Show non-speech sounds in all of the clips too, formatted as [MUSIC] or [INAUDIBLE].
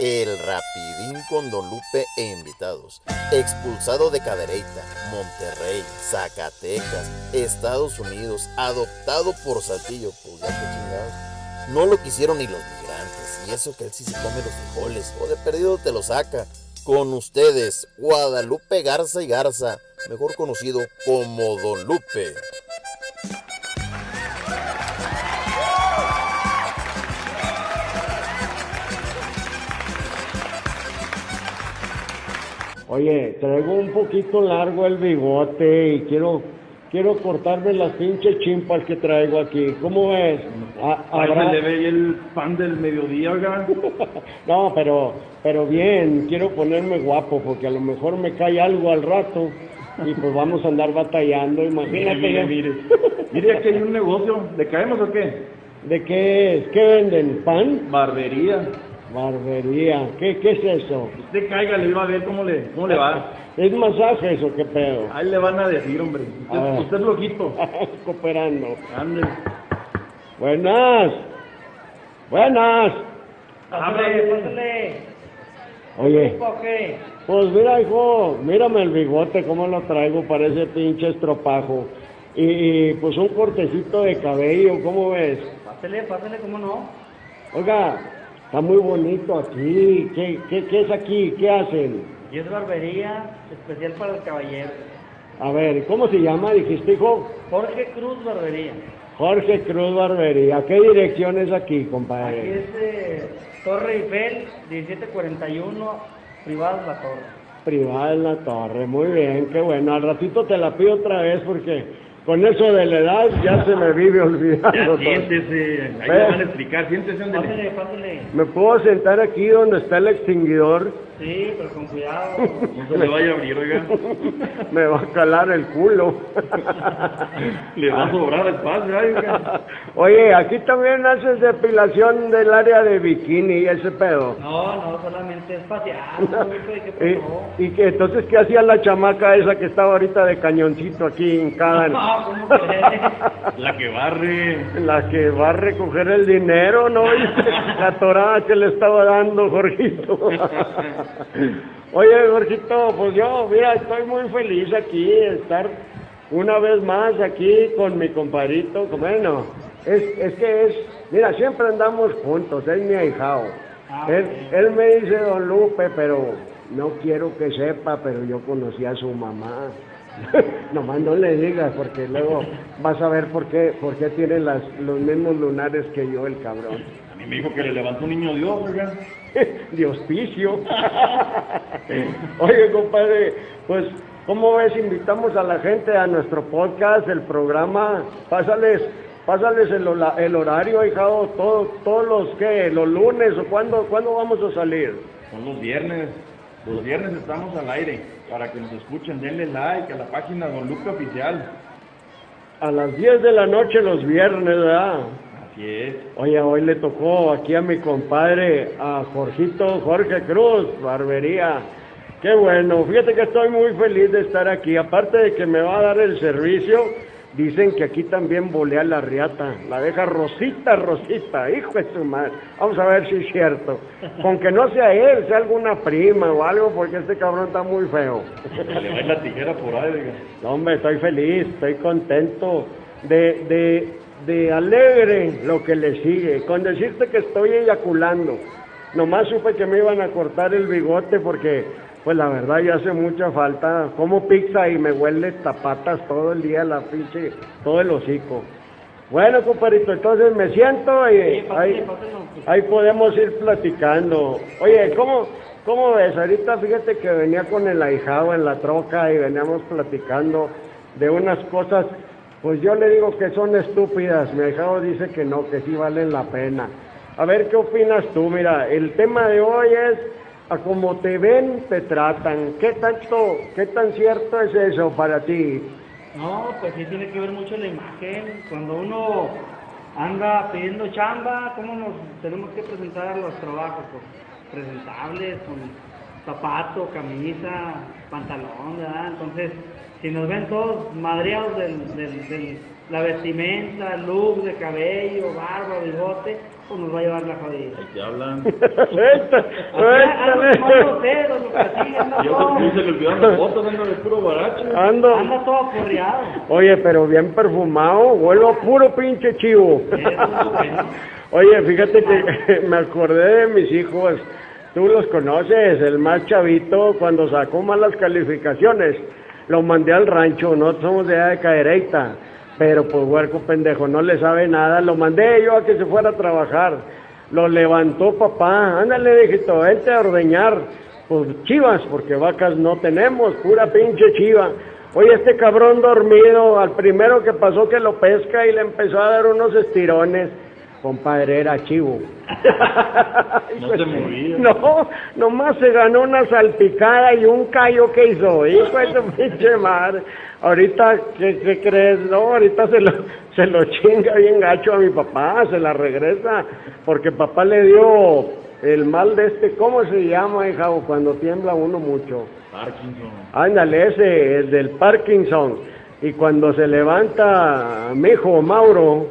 el rapidín con Don Lupe e invitados. Expulsado de Cadereyta, Monterrey, Zacatecas, Estados Unidos, adoptado por Saltillo, pues ya que chingados. No lo quisieron ni los migrantes, y eso que él sí se come los frijoles, o de perdido te lo saca. Con ustedes, Guadalupe Garza y Garza, mejor conocido como Don Lupe. Oye, traigo un poquito largo el bigote y quiero quiero cortarme las pinches chimpas que traigo aquí. ¿Cómo ves? A, ¿Habrá... le ve el pan del mediodía, oiga? [LAUGHS] no, pero, pero bien, quiero ponerme guapo porque a lo mejor me cae algo al rato y pues vamos a andar batallando, imagínate. Mire, mire, [LAUGHS] mire. aquí hay un negocio, ¿le caemos o qué? ¿De qué es? ¿Qué venden? ¿Pan? Barbería. Barbería. ¿Qué, qué es eso? Usted caiga, le iba a ver cómo le, cómo le va. [LAUGHS] ¿Es masaje eso? ¿Qué pedo? Ahí le van a decir, hombre. Usted, usted es loquito. [LAUGHS] Cooperando. Ande. Buenas. Buenas. Pásale, pásale. Oye. qué? Pues mira, hijo, mírame el bigote, cómo lo traigo, parece pinche estropajo. Y, y, pues un cortecito de cabello, ¿cómo ves? Pásale, pásale, ¿cómo no? Oiga, está muy bonito aquí. ¿Qué, qué, qué es aquí? ¿Qué hacen? Y es barbería especial para el caballero. A ver, ¿cómo se llama, dijiste, hijo? Jorge Cruz Barbería. Jorge Cruz Barbería. ¿Qué dirección es aquí, compadre? Aquí es eh, Torre Eiffel, 1741, Privada La Torre. Privada La Torre, muy bien, qué bueno. Al ratito te la pido otra vez porque con eso de la edad ya se me vive [LAUGHS] olvidando. Ya, siéntese, ahí le van a explicar, siéntese donde Pásale, pásale. ¿Me puedo sentar aquí donde está el extinguidor? Sí, pero con cuidado. No se le vaya a abrir, oiga. [LAUGHS] me va a calar el culo. le va a sobrar espacio, oiga. Oye, aquí también haces depilación del área de bikini y ese pedo. No, no, solamente es facial. [LAUGHS] ¿Y, ¿Y que entonces qué hacía la chamaca esa que estaba ahorita de cañoncito aquí hincada? En... No, [LAUGHS] ¿cómo crees? La que barre. La que va a recoger el dinero, ¿no? La torada que le estaba dando, Jorgito. Oye, Jorgito, pues yo, mira, estoy muy feliz aquí de estar una vez más aquí con mi compadrito. Bueno, es, es que es, mira, siempre andamos juntos, es mi ahijado. Ah, él, él me dice Don Lupe, pero no quiero que sepa, pero yo conocí a su mamá. [LAUGHS] Nomás no le digas, porque luego vas a ver por qué, por qué tiene las, los mismos lunares que yo, el cabrón. A mí me dijo que le levantó un niño Dios, oiga. [LAUGHS] de hospicio. [LAUGHS] Oye, compadre, pues, ¿cómo ves? Invitamos a la gente a nuestro podcast, el programa. Pásales, pásales el, horario, hijado, todo, todos los que, los lunes o cuándo, cuándo vamos a salir. Son los viernes. Los viernes estamos al aire. Para que nos escuchen, denle like a la página Don Lupe Oficial. A las 10 de la noche los viernes, ¿verdad? Así es. Oye, hoy le tocó aquí a mi compadre, a Jorgito Jorge Cruz, barbería. Qué bueno, fíjate que estoy muy feliz de estar aquí. Aparte de que me va a dar el servicio, dicen que aquí también volea la riata. La deja rosita, rosita, hijo de su madre. Vamos a ver si es cierto. Con que no sea él, sea alguna prima o algo, porque este cabrón está muy feo. Le va la tijera por ahí, oiga. No, hombre, estoy feliz, estoy contento de, de, de alegre lo que le sigue. Con decirte que estoy eyaculando. Nomás supe que me iban a cortar el bigote porque, pues la verdad, ya hace mucha falta. Como pizza y me huele tapatas todo el día la pinche, todo el hocico. Bueno, compadrito, entonces me siento y Sí, pásale, ahí, pásale, ahí podemos ir platicando. Oye, ¿cómo, ¿cómo ves? Ahorita fíjate que venía con el ahijado en la troca y veníamos platicando de unas cosas, pues yo le digo que son estúpidas. Mi ahijado dice que no, que sí valen la pena. A ver, ¿qué opinas tú? Mira, el tema de hoy es a como te ven, te tratan. ¿Qué tanto, qué tan cierto es eso para ti? No, pues sí tiene que ver mucho la imagen. Cuando uno anda pidiendo chamba, ¿cómo nos tenemos que presentar a los trabajos? Pues presentables, con zapato, camisa, pantalón, ¿verdad? Entonces, si nos ven todos madreados del, la vestimenta, look de cabello, barba, bigote, pues nos va a llevar la jodida. Ahí te hablan. [LAUGHS] Yo puse que olvidaron las fotos, ando de puro baracho. Ando. anda todo aporreado. Oye, pero bien perfumado, vuelvo a puro pinche chivo. Oye, fíjate que [LAUGHS] me acordé de mis hijos. Tú los conoces, el más chavito, cuando sacó malas calificaciones, lo mandé al rancho, no somos de allá de Cadereyta, pero pues huerco pendejo, no le sabe nada, lo mandé yo a que se fuera a trabajar, lo levantó papá, ándale, hijito, vente a ordeñar, pues chivas, porque vacas no tenemos, pura pinche chiva. Oye, este cabrón dormido, al primero que pasó que lo pesca y le empezó a dar unos estirones, compadre, era chivo. [LAUGHS] No se movía. No, nomás se ganó una salpicada y un callo que hizo, hijo de su pinche madre. Ahorita, ¿qué, qué crees? No, ahorita se lo, se lo chinga bien gacho a mi papá, se la regresa, porque papá le dio el mal de este, ¿cómo se llama, hija? Cuando tiembla uno mucho. Parkinson. Ándale, ese, el del Parkinson. Y cuando se levanta mi hijo Mauro,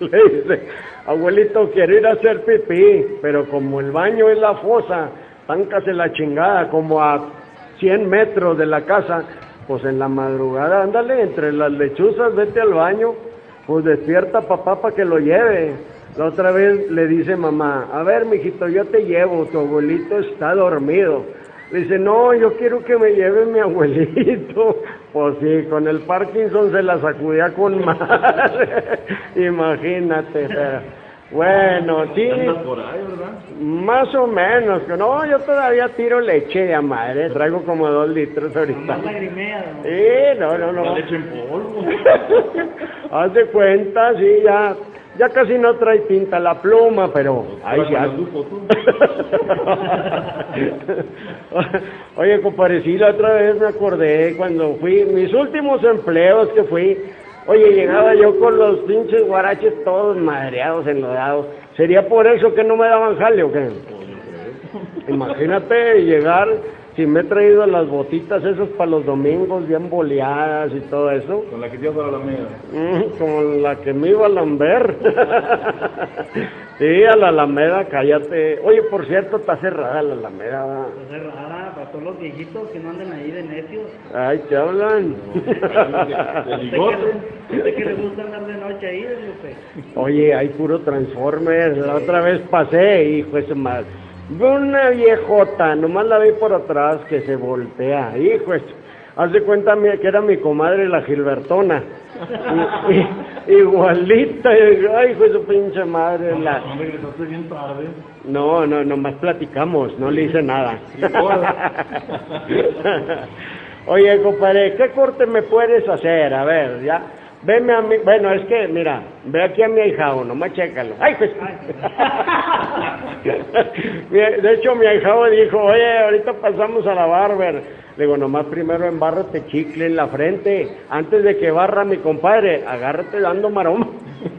[LAUGHS] le dice, abuelito, quiero ir a hacer pipí, pero como el baño es la fosa, táncase la chingada, como a 100 metros de la casa, pues en la madrugada, ándale, entre las lechuzas, vete al baño, pues despierta papá para que lo lleve. La otra vez le dice mamá, a ver, mijito, yo te llevo, tu abuelito está dormido. Le dice, no, yo quiero que me lleve mi abuelito. [LAUGHS] Pues sí, con el Parkinson se la sacudía con madre. [LAUGHS] Imagínate. pero, Bueno, sí, más o menos. que No, yo todavía tiro leche de madre. Traigo como dos litros ahorita. ¿no? Sí, no, no, La no. leche en polvo. [LAUGHS] Haz de cuenta, sí, ya. Ya casi no trae tinta la pluma, pero ahí ya. [LAUGHS] Oye, la otra vez me acordé cuando fui, mis últimos empleos que fui, oye, llegaba yo con los pinches guaraches todos madreados, enlodados. ¿Sería por eso que no me daban jale o qué? Imagínate llegar, si me he traído las botitas esas para los domingos bien boleadas y todo eso. Con la que te ibas a la Alameda. Mm, como la que me iba a lamber. [LAUGHS] sí, a la Alameda, cállate. Oye, por cierto, está cerrada la Alameda. ¿verdad? Pues es rara para todos los viejitos que no anden ahí de necios. Ay, ¿qué hablan? [LAUGHS] Usted que le gusta andar de noche ahí, Lupe. Oye, hay puro Transformers. La otra vez pasé, hijo de su una viejota, nomás la vi por atrás que se voltea. Hijo, haz de cuenta que era mi comadre la Gilbertona. I- i- igualita, ay, hijo de su pinche madre. La... Bien tarde. No, no, nomás platicamos, no le hice nada. [LAUGHS] Oye, compadre, ¿qué corte me puedes hacer? A ver, ya. Veme a mí, bueno, es que, mira, ve aquí a mi ahijado, nomás chécalo. ¡Ay, pues! [LAUGHS] Mi- De hecho, mi ahijado dijo, oye, ahorita pasamos a la barber. Le digo, nomás primero embárrate chicle en la frente, antes de que barra mi compadre, agárrate dando maroma.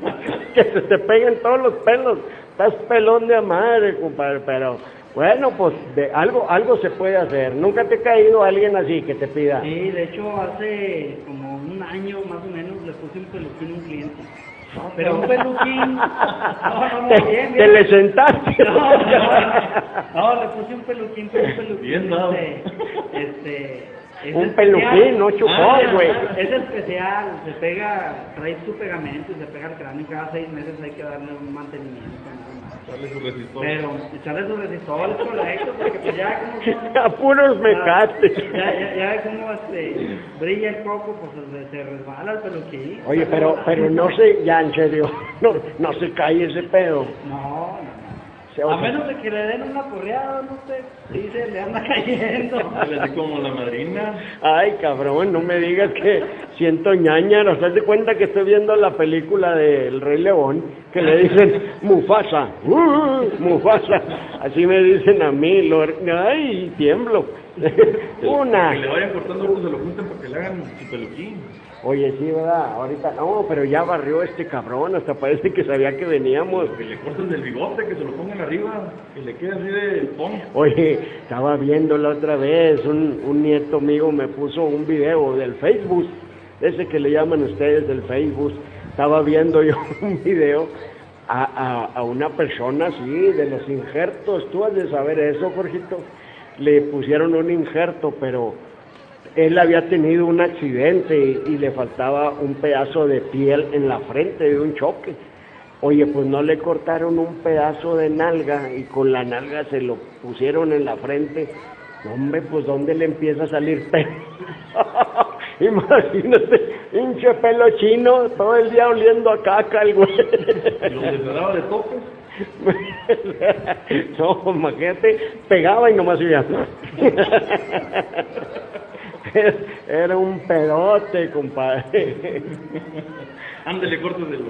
[LAUGHS] que se te peguen todos los pelos. Estás pelón de madre, compadre, pero bueno, pues de algo algo se puede hacer. Nunca te ha caído alguien así que te pida. Sí, de hecho, hace como un año más o menos le puse un peluquín a un cliente. Pero un peluquín. [LAUGHS] No, no, no, te, bien, te bien. le sentaste. No, no, [LAUGHS] no, le puse un peluquín, pero un peluquín. Bien dado. Este, este, es Un especial. peluquín, no chupón, Ah, güey. Es especial, se pega, trae su pegamento y se pega al cráneo y cada seis meses hay que darle un mantenimiento. Dale su resistor. Pero echarle su resistor es correcto, porque pues ya como [LAUGHS] A puros mecates. Ya, ya, ya ve cómo este, brilla el coco, pues se, se resbala el peluquín. Oye, pero pero no se, ya en serio, [LAUGHS] no, no se cae ese pedo. No, no, A menos de que le den una porreada, no sé, sí se le anda [LAUGHS] cayendo. Así como la madrina. Ay, cabrón, no me digas que siento ñaña. ¿No te cuenta que estoy viendo la película del Rey León? Que le dicen [LAUGHS] Mufasa. Uh, Mufasa. Así me dicen a mí. Lo, ay, tiemblo. [LAUGHS] Una. Que le vayan cortando se lo junten para que le hagan su peluquín. Oye, sí, ¿verdad? Ahorita no, pero ya barrió este cabrón. Hasta parece que sabía que veníamos. Que le corten del bigote, que se lo pongan arriba, que le quede así de pon. Oye, estaba viendo la otra vez, un, un nieto mío me puso un video del Facebook ese que le llaman ustedes del Facebook, estaba viendo yo [LAUGHS] un video a, a, a una persona así, de los injertos, tú has de saber eso, Jorgito, le pusieron un injerto, pero él había tenido un accidente y, y, le faltaba un pedazo de piel en la frente de un choque. Oye, pues no le cortaron un pedazo de nalga y con la nalga se lo pusieron en la frente. Hombre, pues ¿dónde le empieza a salir pelo? [LAUGHS] Imagínate, hinche pelo chino, todo el día oliendo a caca el güey. ¿Y donde se daba de topes? [LAUGHS] no, imagínate, pegaba y nomás iba. Era un pedote, compadre. [LAUGHS] Ándale, córteselo.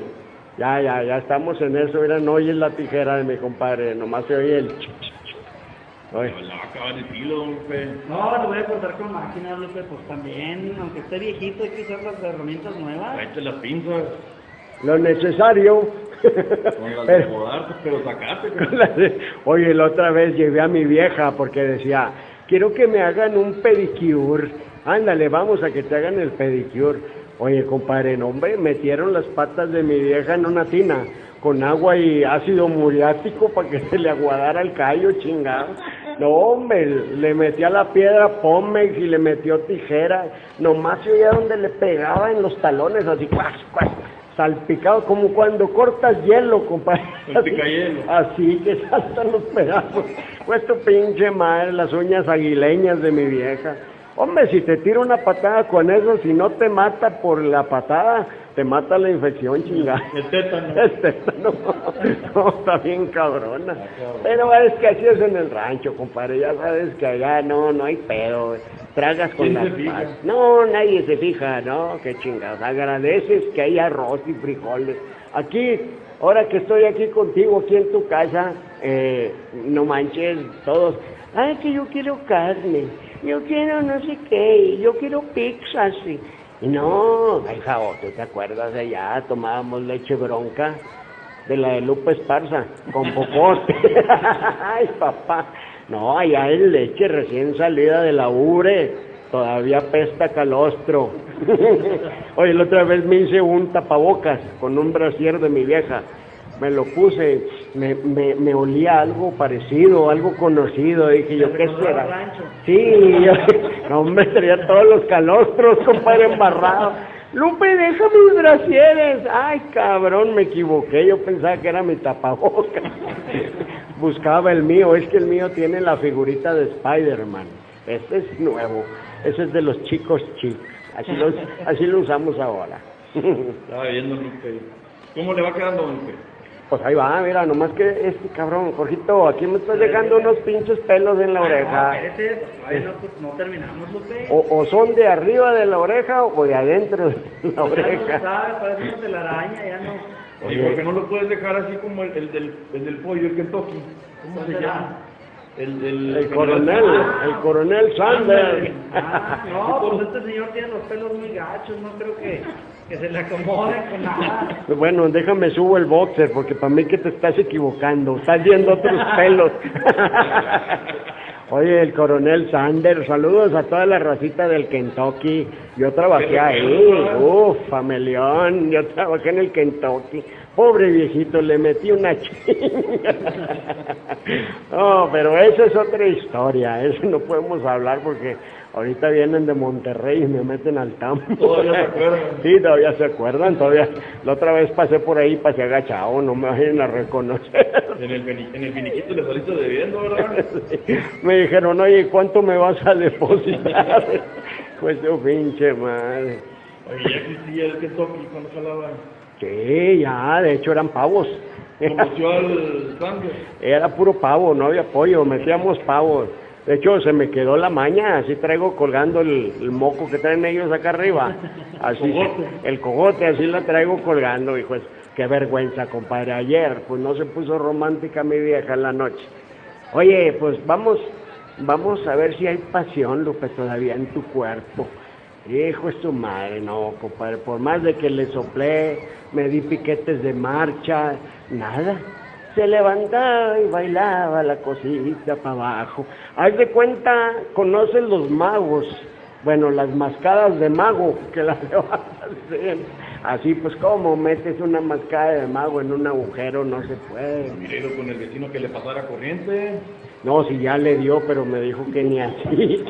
Ya, ya, ya estamos en eso. Mira, no oyes la tijera de mi compadre, nomás se oye el. ch, ch, ch. Oye, No, la va el Lupe. No, lo voy a cortar con máquina, Lupe, pues también, aunque esté viejito, hay que usar las herramientas nuevas. Tráete las pinzas. lo necesario. Con las [LAUGHS] de Pero- sacate. Oye, la otra vez llevé a mi vieja porque decía, quiero que me hagan un pedicure. Ándale, vamos a que te hagan el pedicure. Oye, compadre, no, hombre, metieron las patas de mi vieja en una tina con agua y ácido muriático para que [LAUGHS] se le aguadara el callo, chingado. No, hombre, le metía la piedra Pomex y le metió tijera. Nomás se oía donde le pegaba en los talones, así, cuas, cuas, salpicado, como cuando cortas hielo, compadre. El picayelo. [LAUGHS] Así que saltan los pedazos. Pues tu pinche madre, las uñas aguileñas de mi vieja. Hombre, si te tira una patada con eso, si no te mata por la patada, te mata la infección, chingada. El tétano. [LAUGHS] Este, no, [LAUGHS] no, está bien cabrona. Pero es que así es en el rancho, compadre. Ya sabes que allá no, no hay pedo. Tragas con ¿Quién las patas. No, nadie se fija, ¿no? Qué chingados. Agradeces que hay arroz y frijoles. Aquí, ahora que estoy aquí contigo, aquí en tu casa, eh, no manches, todos. Ay, que yo quiero carne. Yo quiero no sé qué. Yo quiero pizza, sí. Y no, hija, ¿tú te acuerdas allá? Tomábamos leche bronca de la de Lupe Esparza, con popote. [LAUGHS] Ay, papá. No, allá es leche recién salida de la ubre. Todavía pesta calostro. [LAUGHS] Oye, la otra vez me hice un tapabocas con un brasier de mi vieja. Me lo puse, me, me, me olía algo parecido, algo conocido. Dije yo, ¿qué será? Sí, yo, no, hombre, tenía todos los calostros, compadre, embarrado. Lupe, deja mis brasieres. Ay, cabrón, me equivoqué. Yo pensaba que era mi tapabocas. [LAUGHS] Buscaba el mío. Es que el mío tiene la figurita de Spider-Man. Este es nuevo. Ese es de los chicos chicos. Así, los, así lo usamos ahora. [LAUGHS] Estaba viendo, Lupe. ¿Cómo le va quedando, Lupe? Pues ahí va, mira, nomás que este cabrón, Jorgito, aquí me estás dejando unos pinches pelos en la oreja. No, espérate, pues, no, pues, no terminamos, Lupe. O, o son de arriba de la oreja o de adentro de la Ya no oreja. sabe, parece una telaraña, ya no. ¿Y por qué no lo puedes dejar así como el, el del, el del pollo, el Kentucky? ¿Cómo se ¿Dónde llama? El, el, El coronel, el coronel Sanders. Ah, no, pues este señor tiene los pelos muy gachos, no creo que, que se le acomoden con nada. [LAUGHS] Bueno, déjame subo el boxer porque para mí que te estás equivocando, estás viendo otros [LAUGHS] pelos. [LAUGHS] Oye, el coronel Sanders, saludos a toda la racita del Kentucky. Yo trabajé ahí, uff, familión, yo trabajé en el Kentucky. Pobre viejito, le metí una [LAUGHS] chinga. No, pero esa es otra historia, eso no podemos hablar porque ahorita vienen de Monterrey y me meten al campo. Todavía se acuerdan. [LAUGHS] Sí, todavía se acuerdan, todavía. La otra vez pasé por ahí, pasé agachado, no me vayan a reconocer. En el, en el finiquito le saliste debiendo, ¿verdad? [LAUGHS] Me dijeron, oye, ¿cuánto me vas a depositar? Pues yo pinche madre. Oye, ya existía el Kentucky cuando jalaba. Sí, ya, de hecho eran pavos. Conoció [LAUGHS] al Sanders. Era puro pavo, no había pollo, metíamos pavos. De hecho, se me quedó la maña, así traigo colgando el, el moco que traen ellos acá arriba. Así, Cogote. el cogote, así la traigo colgando, hijo. Qué vergüenza, compadre. Ayer, pues no se puso romántica mi vieja en la noche. Oye, pues vamos, vamos a ver si hay pasión, Lupe, todavía en tu cuerpo. Hijo es tu madre, no, compadre. Por más de que le soplé, me di piquetes de marcha, nada. Se levantaba y bailaba la cosita para abajo. Haz de cuenta, conocen los magos, bueno, las mascadas de mago que las [LAUGHS] levantas. ¿sí? Así pues, ¿cómo metes una mascada de mago en un agujero? No se puede. Ido con el vecino que le pasara corriente. No, si ya le dio, pero me dijo que ni así.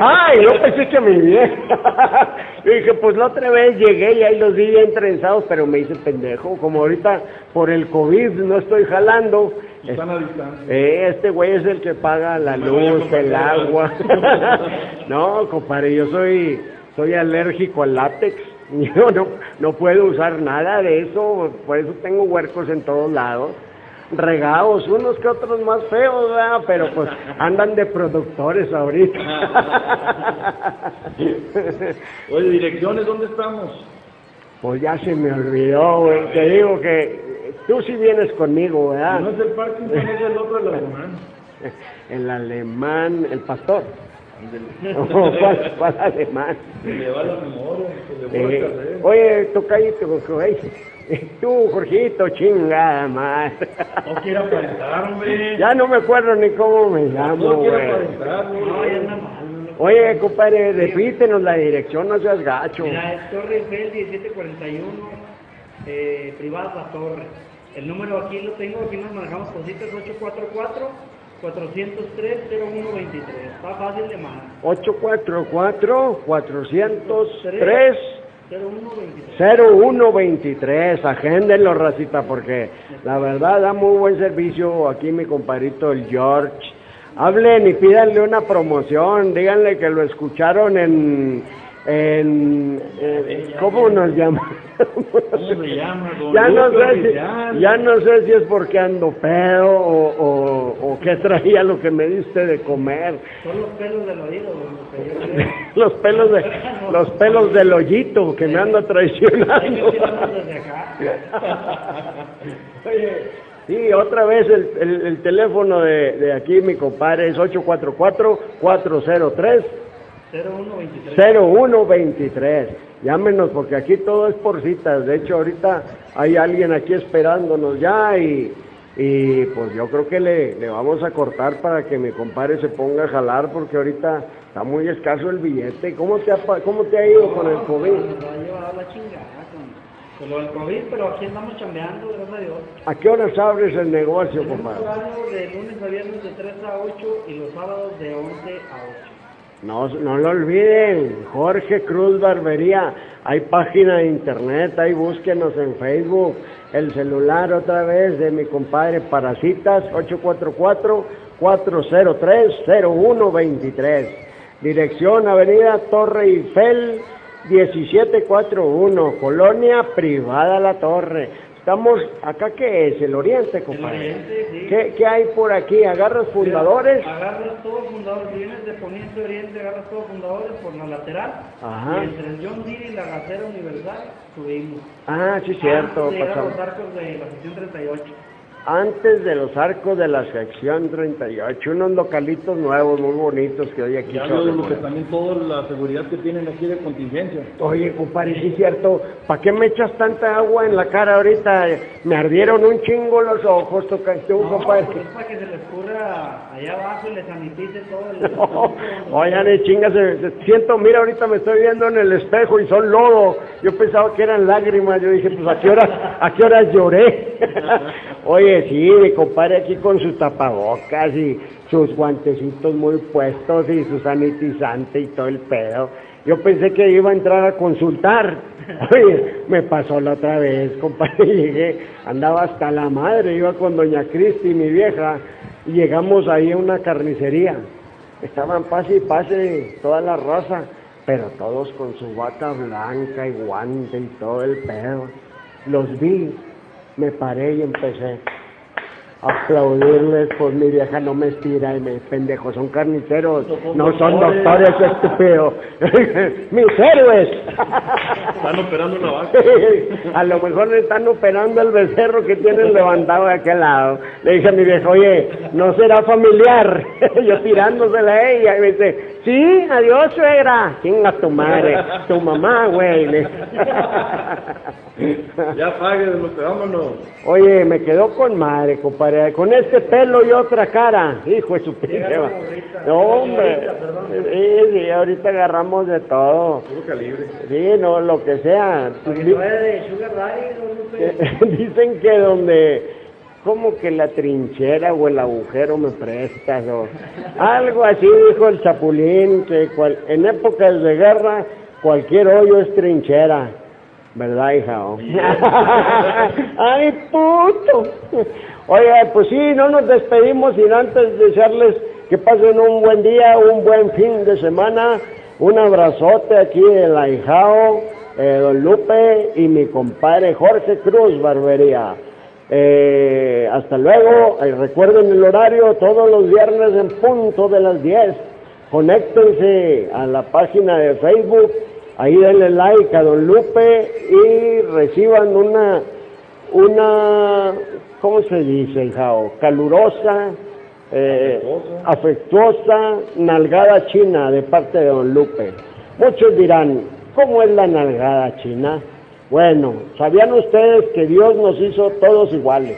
¡Ay! Yo pensé que mi vieja. Y dije, pues la otra vez llegué y ahí los vi bien trenzados, pero me hice pendejo. Como ahorita por el COVID no estoy jalando. Están a distancia. Eh, este güey es el que paga la Me luz, el agua. [LAUGHS] no, compadre, yo soy soy alérgico al látex. [LAUGHS] Yo no, no puedo usar nada de eso, por eso tengo huercos en todos lados. Regados, unos que otros más feos, ¿verdad? pero pues andan de productores ahorita. [LAUGHS] Oye, direcciones, ¿dónde estamos? pues ya se me olvidó, güey. Te digo que tú sí vienes conmigo, ¿verdad? No es el Parkinson, es el otro de la semana. El alemán, el pastor. [LAUGHS] ¿Cuál, cuál alemán? Se le va la memoria, se le el Eh, oye, tocadito, güey. Tú, Jorgito, chingada más. No quiere aparentar, hombre. Ya no me acuerdo ni cómo me llamo, No quiere güey. aparentar, No, ya anda mal. Oye, compadre, repítenos la dirección, no seas gacho. Mira, es Torre Eiffel 1741, eh, privada La Torre. El número aquí lo tengo, aquí nos manejamos cositas 844-403-0123. Está fácil de más. 844-403. 0123. 0123, agéndenlo, racita, porque la verdad da muy buen servicio aquí mi compadrito el George. Hablen y pídanle una promoción, díganle que lo escucharon en... en, en- ¿Cómo nos llama? Ya, no sé si, ya no sé si es porque ando pedo o, o, o qué traía lo que me diste de comer. Son los pelos del oído, que [LAUGHS] los pelos de los pelos del hoyito que me anda que traicionando. [LAUGHS] Oye, sí, otra vez el, el, el teléfono de, de aquí, mi compadre, es 844-403-0123. 0123. Llámenos porque aquí todo es por citas. De hecho, ahorita hay alguien aquí esperándonos ya y, y pues yo creo que le, le vamos a cortar para que mi compadre se ponga a jalar porque ahorita está muy escaso el billete. ¿Cómo te ha, cómo te ha ido con el COVID? Nos va a llevar la chingada con, con lo del COVID, pero aquí andamos chambeando, gracias a Dios. ¿A qué horas abres el negocio, compadre? de lunes a viernes de 3 a 8 y los sábados de 11 a 8. No, no lo olviden, Jorge Cruz Barbería. Hay página de internet, ahí búsquenos en Facebook. El celular otra vez de mi compadre Parasitas, 844-403-0123. Dirección Avenida Torre Eiffel, 1741, Colonia Privada La Torre. Estamos, ¿acá qué es? ¿El Oriente, compadre? Oriente, sí. ¿Qué, qué hay por aquí? ¿Agarras fundadores? Agarras todo fundadores, si vienes de Poniente Oriente, agarras todo fundadores por la lateral. Ajá. Y entre el John Deere y la Gacera Universal subimos. Ah, sí, cierto. Antes de llegar a pasamos. los arcos de la sección 38. Antes de los arcos de la sección 38, unos localitos nuevos, muy bonitos que hoy aquí Ya son. lo que también toda la seguridad que tienen aquí de contingencia. Oye, compadre, sí es cierto. ¿Para qué me echas tanta agua en la cara ahorita? Me ardieron un chingo los ojos, toca tú, No, compadre. pues es para que se les curra allá abajo y les sanitice todo el... [LAUGHS] No, oigan, eh, chingas, se- se- siento, mira, ahorita me estoy viendo en el espejo y son lodo. Yo pensaba que eran lágrimas, yo dije, pues a qué horas, a qué horas lloré. Oye, sí, mi compadre aquí con sus tapabocas y sus guantecitos muy puestos y su sanitizante y todo el pedo. Yo pensé que iba a entrar a consultar. [LAUGHS] Oye, me pasó la otra vez, compadre, [LAUGHS] llegué, andaba hasta la madre, iba con doña Cristi, mi vieja, y llegamos ahí a una carnicería. Estaban pase y pase toda la raza, pero todos con su bata blanca y guante y todo el pedo. Los vi, me paré y empecé a aplaudirles, pues mi vieja no me estira y me pendejo, son carniceros, no son doctores estúpidos, [LAUGHS] mis héroes. Están operando una vaca. [LAUGHS] A lo mejor le están operando el becerro que tienen levantado de aquel lado. Le dije a mi vieja, oye, no será familiar. [LAUGHS] Yo tirándosela a ella. Y me dice, Sí, adiós, suegra. Chinga tu madre, tu mamá, güey. [LAUGHS] Ya pague, vámonos. Oye, me quedó con madre, compadre. Con este pelo y otra cara. Hijo de su pinche. No, hombre. Sí, sí, ahorita agarramos de todo. Puro calibre. Sí, no, lo que sea. De Sugar Daddy. [LAUGHS] Dicen que donde, como que la trinchera o el agujero me prestas o algo así dijo el chapulín, que cual- en épocas de guerra cualquier hoyo es trinchera, ¿verdad, hija? [LAUGHS] ¡Ay, puto! Oye, pues sí, no nos despedimos sin antes desearles que pasen un buen día, un buen fin de semana, un abrazote aquí de la hijao, eh, don Lupe y mi compadre Jorge Cruz Barbería. Eh, hasta luego, Eh, recuerden el horario todos los viernes en punto de las 10. Conéctense a la página de Facebook, ahí denle like a Don Lupe y reciban una, una, ¿cómo se dice, hijao? Calurosa, eh, afectuosa, nalgada china de parte de Don Lupe. Muchos dirán, ¿cómo es la nalgada china? Bueno, ¿sabían ustedes que Dios nos hizo todos iguales?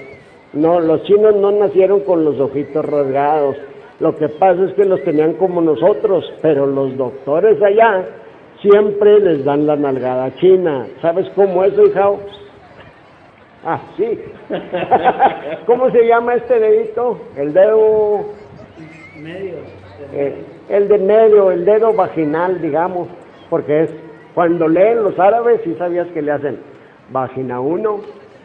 No, los chinos no nacieron con los ojitos rasgados. Lo que pasa es que los tenían como nosotros, pero los doctores allá siempre les dan la nalgada china. ¿Sabes cómo es, hijao? Ah, sí. [LAUGHS] ¿Cómo se llama este dedito? El dedo, Medio. eh, el de medio, el dedo vaginal, digamos, porque es cuando leen los árabes, sí sabías que le hacen vagina 1,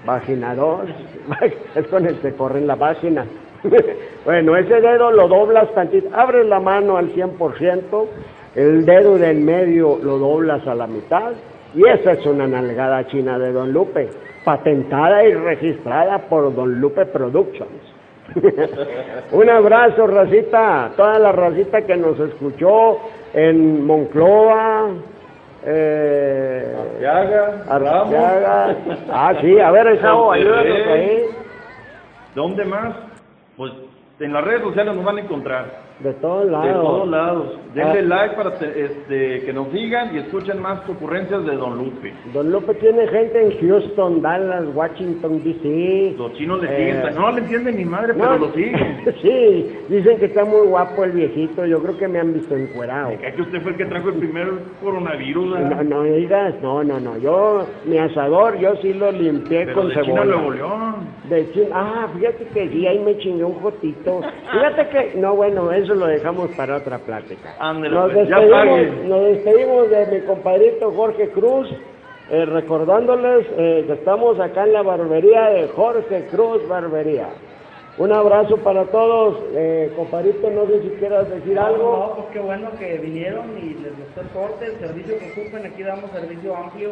vagina 2, [LAUGHS] es con el que corren la vagina. [LAUGHS] bueno, ese dedo lo doblas tantito, abres la mano al 100%, el dedo del medio lo doblas a la mitad, y esa es una nalgada china de Don Lupe, patentada y registrada por Don Lupe Productions. [LAUGHS] Un abrazo, racita, toda la racita que nos escuchó en Moncloa, eh, Arteaga. Arteaga. [LAUGHS] Ah, sí, a ver, Esao, ayúdanos ahí. ¿Dónde más? Pues en las redes sociales nos van a encontrar. De todos lados. De todos lados. Denle Ah. like para te- este, que nos sigan y escuchen más ocurrencias de Don Lupe. Don Lupe tiene gente en Houston, Dallas, Washington, D.C. Los chinos le Eh, siguen. No le entienden ni madre, No, pero lo siguen. [LAUGHS] sí, dicen que está muy guapo el viejito. Yo creo que me han visto encuerado. Es que usted fue el que trajo el primer coronavirus. No, ¿verdad? no digas, no, no, no. Yo, mi asador, yo sí lo limpié Pero con de China cebolla. Nuevo León. Ah, fíjate que sí, ahí me chingué un jotito. Fíjate que, no, bueno, eso lo dejamos para otra plática. Ándale, Nos pues, despedimos, nos despedimos de mi compadrito Jorge Cruz, eh, recordándoles eh, que estamos acá en la barbería de Jorge Cruz Barbería. Un abrazo para todos, eh, compadrito, no sé si quieras decir No, algo. No, pues qué bueno que vinieron y les gustó el corte, el servicio que ocupen. Aquí damos servicio amplio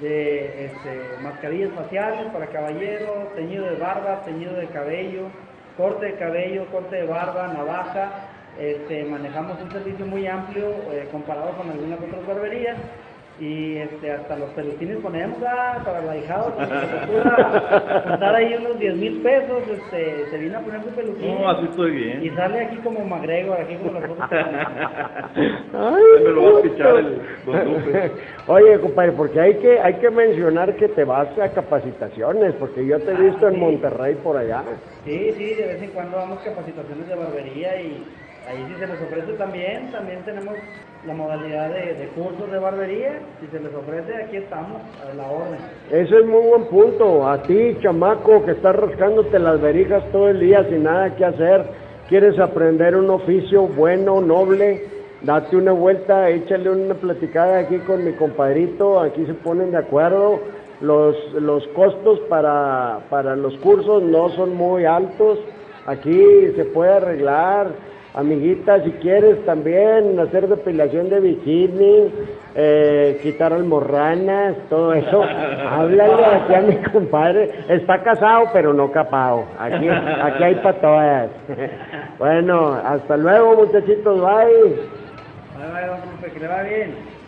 de este, mascarillas faciales para caballeros, teñido de barba, teñido de cabello, corte de cabello, corte de barba, navaja. Este, manejamos un servicio muy amplio eh, comparado con algunas otras barberías. Y este, hasta los peluquines ponemos ah, para se pueda juntar ahí unos 10 mil pesos, este, se viene a poner su peluquín. No, así estoy Y bien. sale aquí como McGregor, aquí como las fotos. Ay, Me lo va a pichar el Don. Oye, compadre, porque hay que hay que mencionar que te vas a capacitaciones, porque yo te he visto en sí. Monterrey por allá. Sí, sí, de vez en cuando damos capacitaciones de barbería y ahí si se les ofrece también, también tenemos la modalidad de, cursos de barbería. Si se les ofrece, aquí estamos, a la orden. Ese es muy buen punto. A ti, chamaco, que estás rascándote las verijas todo el día sin nada que hacer, quieres aprender un oficio bueno, noble, date una vuelta, échale una platicada aquí con mi compadrito, aquí se ponen de acuerdo. Los, los costos para, para los cursos no son muy altos, aquí se puede arreglar. Amiguita, si quieres también hacer depilación de bikini, eh, quitar almorranas, todo eso, [LAUGHS] háblale aquí a mi compadre. Está casado, pero no capado. Aquí, aquí hay para todas. [LAUGHS] bueno, hasta luego, muchachitos. Bye. Bye, bye, don Lupe, que le va bien.